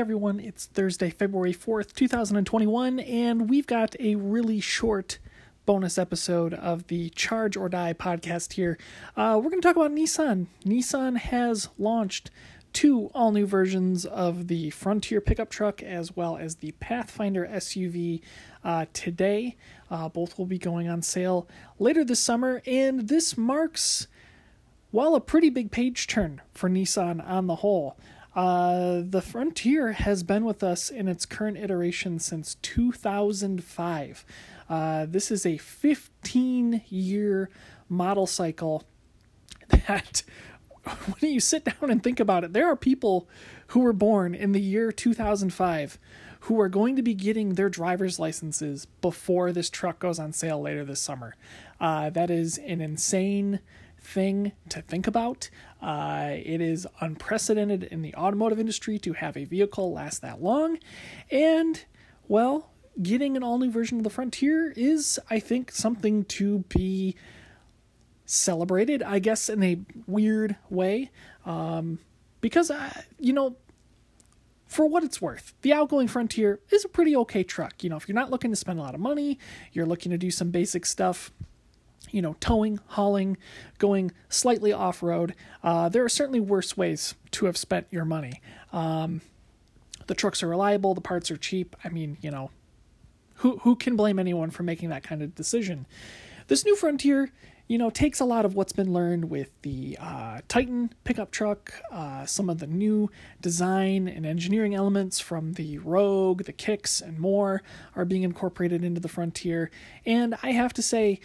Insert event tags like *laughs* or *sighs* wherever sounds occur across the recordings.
everyone, it's Thursday, February 4th, 2021, and we've got a really short bonus episode of the Charge or Die podcast here. Uh, we're going to talk about Nissan. Nissan has launched two all new versions of the Frontier pickup truck as well as the Pathfinder SUV uh, today. Uh, both will be going on sale later this summer, and this marks, well, a pretty big page turn for Nissan on the whole. Uh, the Frontier has been with us in its current iteration since 2005. Uh, this is a 15 year model cycle that, *laughs* when you sit down and think about it, there are people who were born in the year 2005 who are going to be getting their driver's licenses before this truck goes on sale later this summer. Uh, that is an insane thing to think about. Uh, it is unprecedented in the automotive industry to have a vehicle last that long. And, well, getting an all new version of the Frontier is, I think, something to be celebrated, I guess, in a weird way. Um, because, uh, you know, for what it's worth, the outgoing Frontier is a pretty okay truck. You know, if you're not looking to spend a lot of money, you're looking to do some basic stuff you know, towing, hauling, going slightly off road. Uh, there are certainly worse ways to have spent your money. Um, the trucks are reliable, the parts are cheap. I mean, you know, who who can blame anyone for making that kind of decision? This new Frontier, you know, takes a lot of what's been learned with the uh, Titan pickup truck, uh, some of the new design and engineering elements from the Rogue, the Kicks, and more are being incorporated into the Frontier. And I have to say,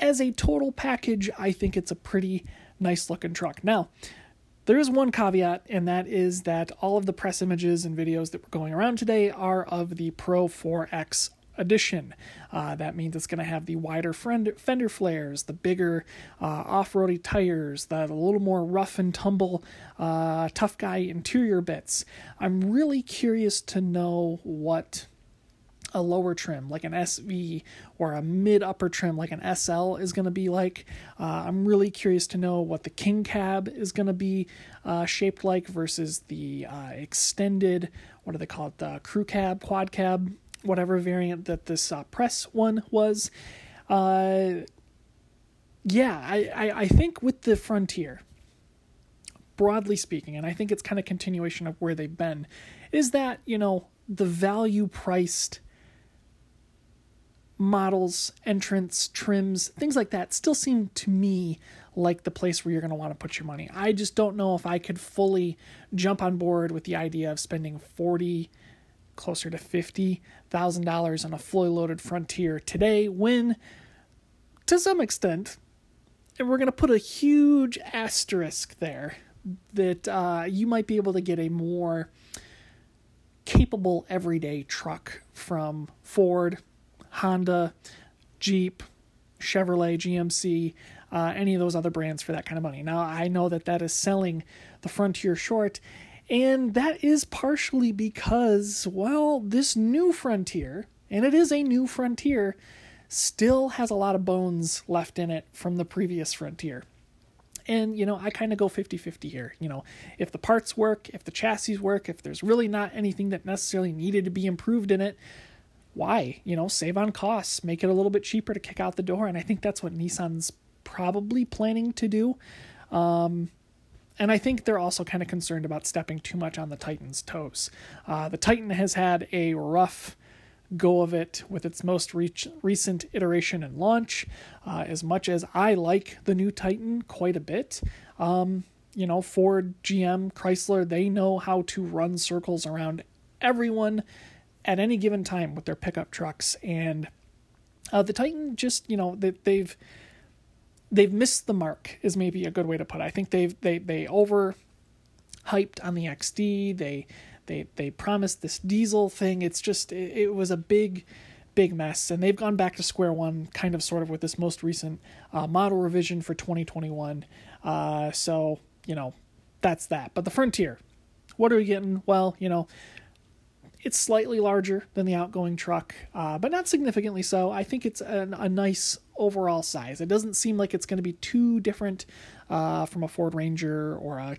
as a total package, I think it's a pretty nice looking truck. Now, there is one caveat, and that is that all of the press images and videos that were going around today are of the Pro 4X edition. Uh, that means it's going to have the wider fender flares, the bigger uh, off roady tires, the little more rough and tumble, uh, tough guy interior bits. I'm really curious to know what a lower trim like an SV or a mid upper trim like an SL is going to be like. Uh, I'm really curious to know what the King cab is going to be uh, shaped like versus the uh, extended, what do they call it, the crew cab, quad cab, whatever variant that this uh, press one was. Uh, yeah, I, I, I think with the Frontier, broadly speaking, and I think it's kind of continuation of where they've been, is that, you know, the value priced models, entrance, trims, things like that still seem to me like the place where you're going to want to put your money. I just don't know if I could fully jump on board with the idea of spending 40 closer to $50,000 on a fully loaded Frontier today when to some extent and we're going to put a huge asterisk there that uh, you might be able to get a more capable everyday truck from Ford, Honda, Jeep, Chevrolet, GMC, uh, any of those other brands for that kind of money. Now, I know that that is selling the Frontier short, and that is partially because, well, this new Frontier, and it is a new Frontier, still has a lot of bones left in it from the previous Frontier. And, you know, I kind of go 50 50 here. You know, if the parts work, if the chassis work, if there's really not anything that necessarily needed to be improved in it, why? You know, save on costs, make it a little bit cheaper to kick out the door. And I think that's what Nissan's probably planning to do. Um, and I think they're also kind of concerned about stepping too much on the Titan's toes. Uh, the Titan has had a rough go of it with its most recent iteration and launch. Uh, as much as I like the new Titan quite a bit, um, you know, Ford, GM, Chrysler, they know how to run circles around everyone at any given time with their pickup trucks, and uh, the Titan just you know they, they've they've missed the mark is maybe a good way to put it. I think they've they they over hyped on the XD. They they they promised this diesel thing. It's just it, it, was a big big mess, and they've gone back to square one, kind of sort of with this most recent uh, model revision for 2021. Uh, so you know that's that. But the Frontier, what are we getting? Well, you know it's slightly larger than the outgoing truck, uh, but not significantly so. I think it's a, a nice overall size. It doesn't seem like it's going to be too different uh, from a Ford Ranger or a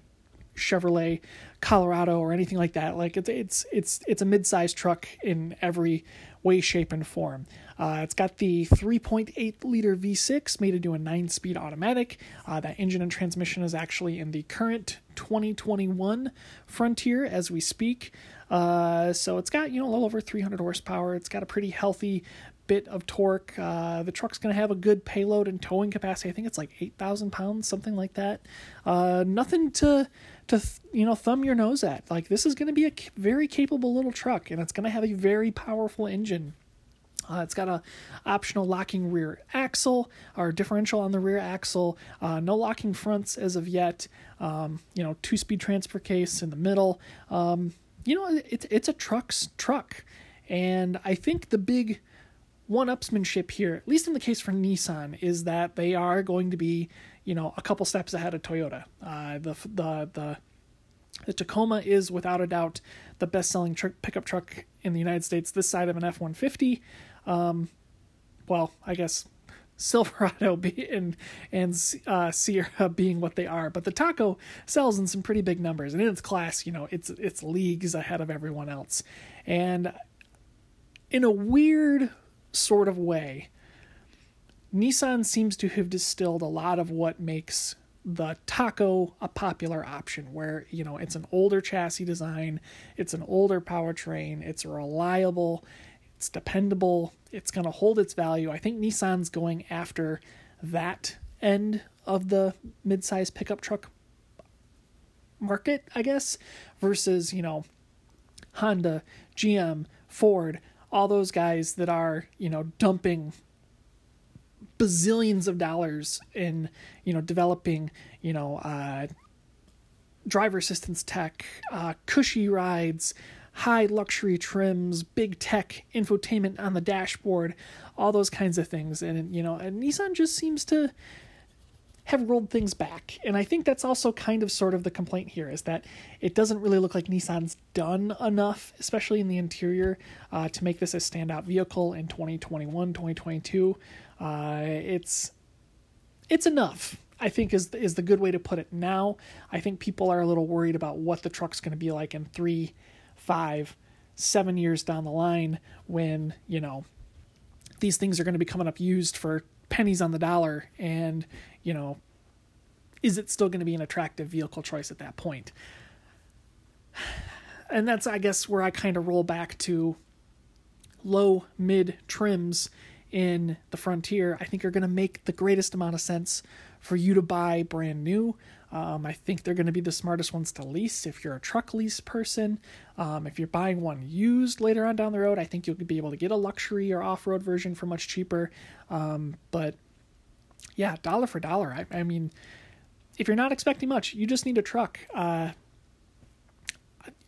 Chevrolet Colorado or anything like that. Like it's it's it's it's a mid-sized truck in every way, shape, and form. Uh, it's got the 3.8 liter V6 made into a nine-speed automatic. Uh, that engine and transmission is actually in the current 2021 Frontier as we speak. Uh, so it's got you know a little over 300 horsepower. It's got a pretty healthy bit of torque. Uh, the truck's going to have a good payload and towing capacity. I think it's like 8,000 pounds, something like that. Uh, nothing to to you know thumb your nose at. Like this is going to be a very capable little truck, and it's going to have a very powerful engine. Uh, it's got a optional locking rear axle or differential on the rear axle. Uh, no locking fronts as of yet. Um, you know, two speed transfer case in the middle. Um, you know, it's it's a truck's truck, and I think the big one upsmanship here, at least in the case for Nissan, is that they are going to be, you know, a couple steps ahead of Toyota. Uh, the the the the Tacoma is without a doubt the best-selling tr- pickup truck in the United States this side of an F-150. Um, well, I guess Silverado *laughs* be, and and uh, Sierra being what they are, but the Taco sells in some pretty big numbers, and in its class, you know, it's it's leagues ahead of everyone else, and in a weird sort of way, Nissan seems to have distilled a lot of what makes the Taco a popular option, where, you know, it's an older chassis design, it's an older powertrain, it's reliable, it's dependable, it's going to hold its value. I think Nissan's going after that end of the midsize pickup truck market, I guess, versus, you know, Honda, GM, Ford, all those guys that are you know dumping bazillions of dollars in you know developing you know uh, driver assistance tech, uh, cushy rides, high luxury trims, big tech infotainment on the dashboard, all those kinds of things. And you know, and Nissan just seems to have rolled things back. And I think that's also kind of sort of the complaint here is that it doesn't really look like Nissan's done enough, especially in the interior, uh, to make this a standout vehicle in 2021, 2022. Uh, it's it's enough. I think is is the good way to put it. Now, I think people are a little worried about what the truck's going to be like in three, five, seven years down the line when you know these things are going to be coming up used for pennies on the dollar and you know, is it still going to be an attractive vehicle choice at that point? *sighs* And that's, I guess, where I kind of roll back to low mid trims in the Frontier, I think are going to make the greatest amount of sense for you to buy brand new. Um, I think they're going to be the smartest ones to lease if you're a truck lease person. Um, if you're buying one used later on down the road, I think you'll be able to get a luxury or off road version for much cheaper. Um, but yeah, dollar for dollar. I, I mean, if you're not expecting much, you just need a truck. Uh,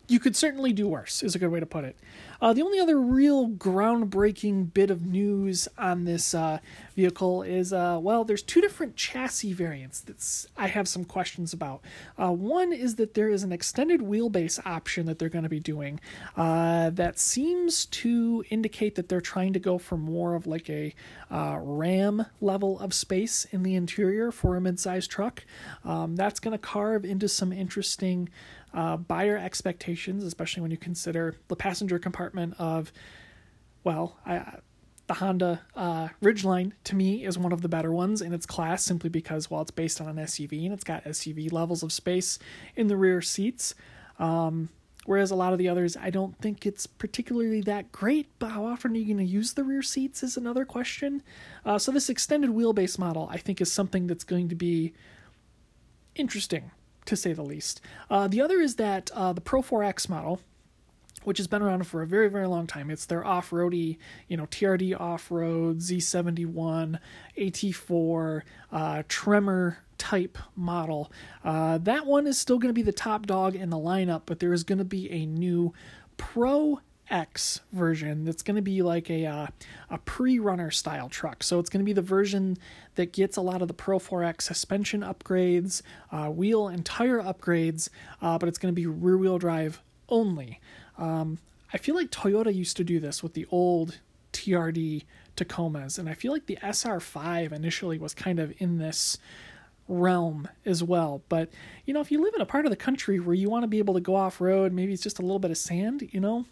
you could certainly do worse, is a good way to put it. Uh, the only other real groundbreaking bit of news on this uh, vehicle is uh, well, there's two different chassis variants that I have some questions about. Uh, one is that there is an extended wheelbase option that they're going to be doing uh, that seems to indicate that they're trying to go for more of like a uh, Ram level of space in the interior for a midsize truck. Um, that's going to carve into some interesting uh, buyer expectations, especially when you consider the passenger compartment of, well, I, the Honda uh, Ridgeline to me is one of the better ones in its class simply because, well, it's based on an SUV and it's got SUV levels of space in the rear seats. Um, whereas a lot of the others, I don't think it's particularly that great, but how often are you going to use the rear seats is another question. Uh, so, this extended wheelbase model, I think, is something that's going to be interesting to say the least. Uh, the other is that uh, the Pro 4X model, which has been around for a very, very long time. It's their off roady, you know, TRD off road, Z71, AT4, uh, Tremor type model. Uh, that one is still going to be the top dog in the lineup, but there is going to be a new Pro X version that's going to be like a uh, a pre-runner style truck. So it's going to be the version that gets a lot of the Pro 4X suspension upgrades, uh, wheel and tire upgrades, uh, but it's going to be rear-wheel drive only. Um, I feel like Toyota used to do this with the old TRD Tacomas, and I feel like the SR5 initially was kind of in this realm as well. But, you know, if you live in a part of the country where you want to be able to go off road, maybe it's just a little bit of sand, you know,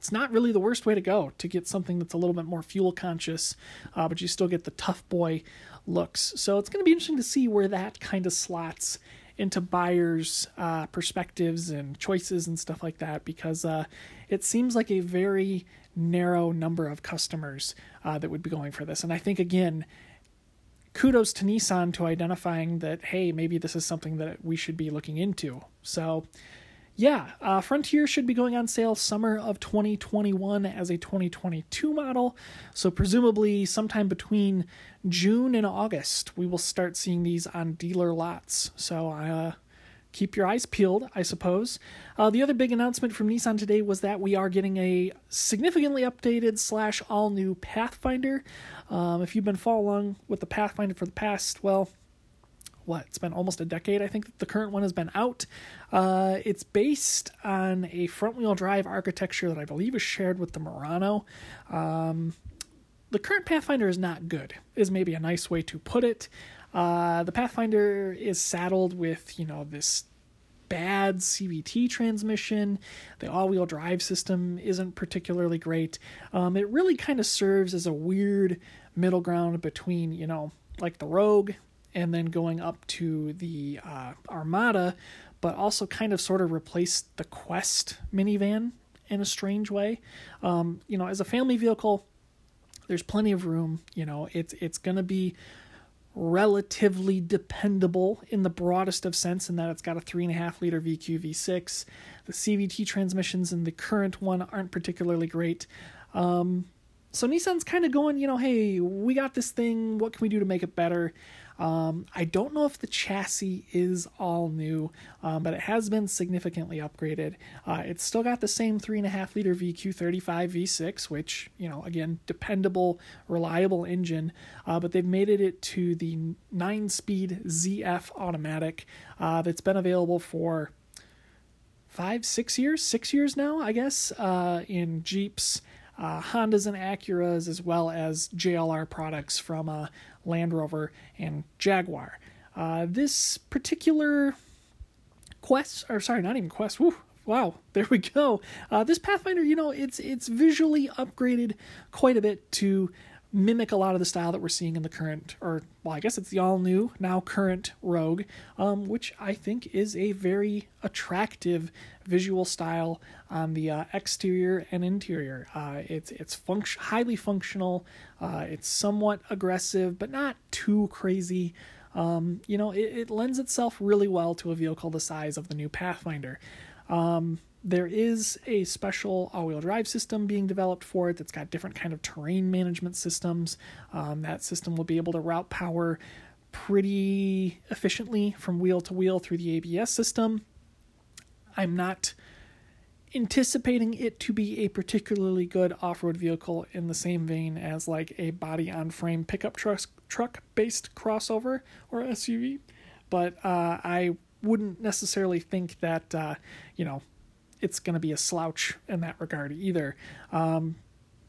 it's not really the worst way to go to get something that's a little bit more fuel conscious, uh, but you still get the tough boy looks. So it's going to be interesting to see where that kind of slots into buyers' uh, perspectives and choices and stuff like that because uh, it seems like a very narrow number of customers uh, that would be going for this. And I think, again, kudos to Nissan to identifying that, hey, maybe this is something that we should be looking into. So, yeah, uh, Frontier should be going on sale summer of 2021 as a 2022 model. So, presumably, sometime between June and August, we will start seeing these on dealer lots. So, uh, keep your eyes peeled, I suppose. Uh, the other big announcement from Nissan today was that we are getting a significantly updated slash all new Pathfinder. Um, if you've been following with the Pathfinder for the past, well, what it's been almost a decade i think the current one has been out uh, it's based on a front wheel drive architecture that i believe is shared with the murano um, the current pathfinder is not good is maybe a nice way to put it uh, the pathfinder is saddled with you know this bad CVT transmission. The all wheel drive system isn't particularly great. Um, it really kind of serves as a weird middle ground between, you know, like the Rogue and then going up to the uh, Armada, but also kind of sort of replaced the Quest minivan in a strange way. Um, you know, as a family vehicle, there's plenty of room. You know, it's it's going to be relatively dependable in the broadest of sense in that it's got a three and a half liter VQ V6. The CVT transmissions in the current one aren't particularly great. Um, so Nissan's kind of going, you know, hey, we got this thing. What can we do to make it better? Um, I don't know if the chassis is all new, um, but it has been significantly upgraded. Uh, it's still got the same 3.5 liter VQ35 V6, which, you know, again, dependable, reliable engine, uh, but they've made it to the 9 speed ZF automatic uh, that's been available for five, six years, six years now, I guess, uh, in Jeeps. Uh, Hondas and Acuras, as well as JLR products from uh, Land Rover, and Jaguar. Uh, this particular quest, or sorry, not even quest. Woo, wow, *laughs* there we go. Uh, this Pathfinder, you know, it's it's visually upgraded quite a bit to mimic a lot of the style that we're seeing in the current, or well, I guess it's the all new, now current Rogue, um, which I think is a very attractive visual style on the uh, exterior and interior. Uh, it's it's func- highly functional. Uh, it's somewhat aggressive, but not too crazy. Um, you know, it, it, lends itself really well to a vehicle the size of the new Pathfinder. Um, there is a special all-wheel drive system being developed for it that's got different kind of terrain management systems. Um, that system will be able to route power pretty efficiently from wheel to wheel through the ABS system. I'm not anticipating it to be a particularly good off-road vehicle in the same vein as like a body on frame pickup truck truck based crossover or SUV, but uh, I wouldn't necessarily think that uh, you know it's going to be a slouch in that regard either. Um,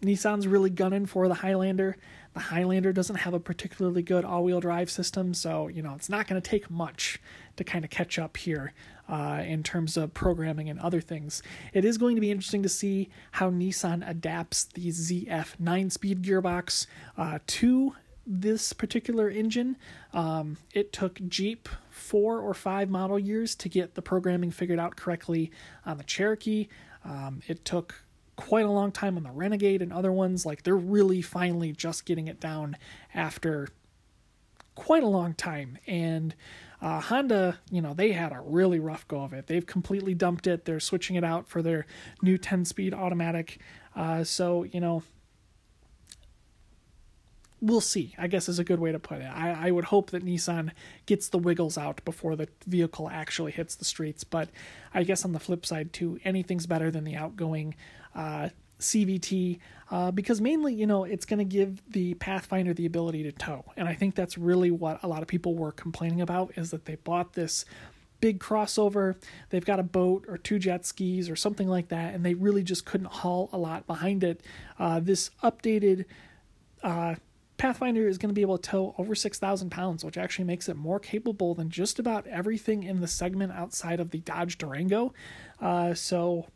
Nissan's really gunning for the Highlander. The Highlander doesn't have a particularly good all wheel drive system, so, you know, it's not going to take much to kind of catch up here uh, in terms of programming and other things. It is going to be interesting to see how Nissan adapts the ZF 9 speed gearbox uh, to this particular engine. Um, it took Jeep four or five model years to get the programming figured out correctly on the Cherokee. Um, it took quite a long time on the Renegade and other ones. Like they're really finally just getting it down after quite a long time. And uh, Honda, you know, they had a really rough go of it. They've completely dumped it. They're switching it out for their new 10 speed automatic. Uh, so, you know, we'll see, I guess is a good way to put it. I, I would hope that Nissan gets the wiggles out before the vehicle actually hits the streets. But I guess on the flip side, too, anything's better than the outgoing uh, CVT uh, because mainly, you know, it's going to give the Pathfinder the ability to tow. And I think that's really what a lot of people were complaining about is that they bought this big crossover. They've got a boat or two jet skis or something like that, and they really just couldn't haul a lot behind it. Uh, this updated uh, Pathfinder is going to be able to tow over 6,000 pounds, which actually makes it more capable than just about everything in the segment outside of the Dodge Durango. Uh, so,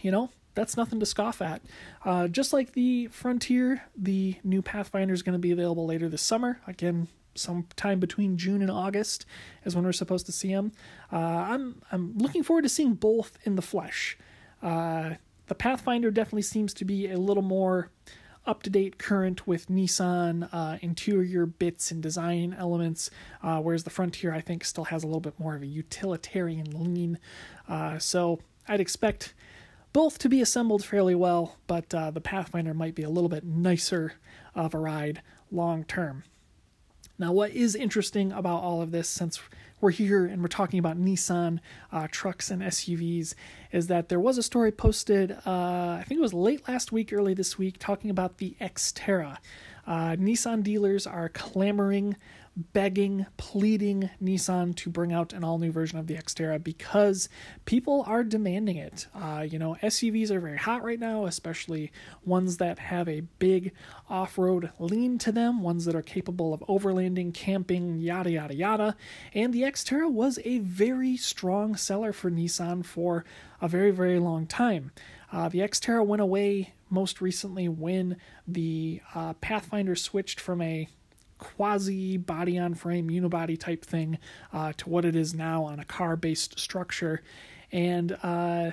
you know, that's nothing to scoff at. Uh, just like the Frontier, the new Pathfinder is going to be available later this summer. Again, sometime between June and August is when we're supposed to see them. Uh, I'm I'm looking forward to seeing both in the flesh. Uh, the Pathfinder definitely seems to be a little more up to date, current with Nissan uh, interior bits and design elements, uh, whereas the Frontier I think still has a little bit more of a utilitarian lean. Uh, so I'd expect both to be assembled fairly well, but uh, the Pathfinder might be a little bit nicer of a ride long term. Now, what is interesting about all of this, since we're here and we're talking about Nissan uh, trucks and SUVs, is that there was a story posted, uh, I think it was late last week, early this week, talking about the Xterra. Uh, Nissan dealers are clamoring begging, pleading Nissan to bring out an all new version of the Xterra because people are demanding it. Uh, you know, SUVs are very hot right now, especially ones that have a big off road lean to them, ones that are capable of overlanding, camping, yada, yada, yada. And the Xterra was a very strong seller for Nissan for a very, very long time. Uh, the Xterra went away most recently when the uh, Pathfinder switched from a quasi body on frame unibody type thing uh, to what it is now on a car based structure. And uh,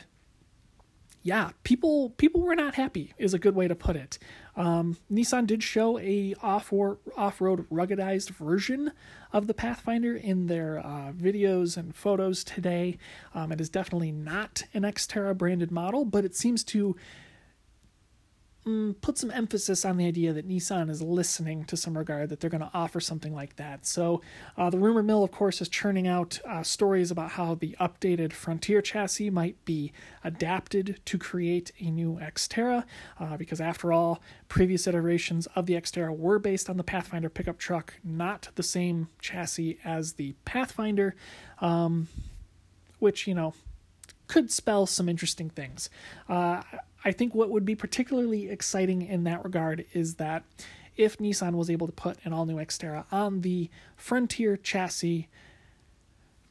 yeah people people were not happy is a good way to put it. Um, nissan did show a off off-road ruggedized version of the pathfinder in their uh, videos and photos today. Um, it is definitely not an xterra branded model but it seems to put some emphasis on the idea that Nissan is listening to some regard, that they're going to offer something like that. So, uh, the rumor mill, of course, is churning out uh, stories about how the updated Frontier chassis might be adapted to create a new Xterra, uh, because after all, previous iterations of the Xterra were based on the Pathfinder pickup truck, not the same chassis as the Pathfinder. Um, which, you know, could spell some interesting things. Uh, I think what would be particularly exciting in that regard is that if Nissan was able to put an all new Xterra on the Frontier chassis,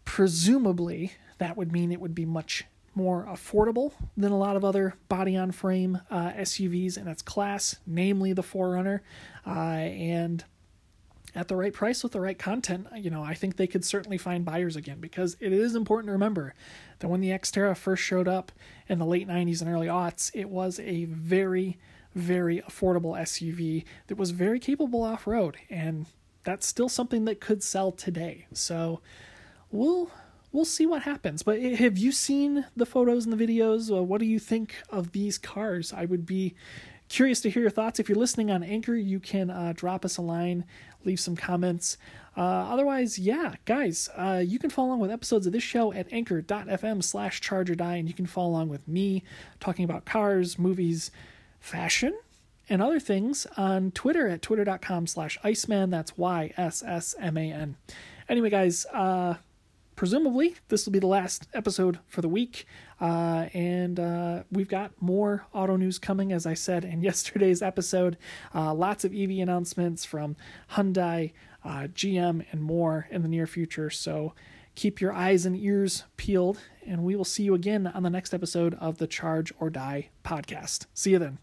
presumably that would mean it would be much more affordable than a lot of other body on frame uh, SUVs in its class, namely the 4Runner. Uh, and at the right price with the right content, you know, I think they could certainly find buyers again because it is important to remember that when the Xterra first showed up in the late 90s and early aughts, it was a very, very affordable SUV that was very capable off road, and that's still something that could sell today. So we'll we'll see what happens. But have you seen the photos and the videos? Uh, what do you think of these cars? I would be curious to hear your thoughts. If you're listening on Anchor, you can uh, drop us a line, leave some comments. Uh, otherwise, yeah, guys, uh, you can follow along with episodes of this show at anchor.fm slash charge or die, and you can follow along with me talking about cars, movies, fashion, and other things on Twitter at twitter.com slash Iceman. That's Y S S M A N. Anyway, guys, uh, presumably this will be the last episode for the week. Uh, and uh, we've got more auto news coming, as I said in *laughs* yesterday's episode. Uh, lots of EV announcements from Hyundai, uh, GM, and more in the near future. So keep your eyes and ears peeled, and we will see you again on the next episode of the Charge or Die podcast. See you then.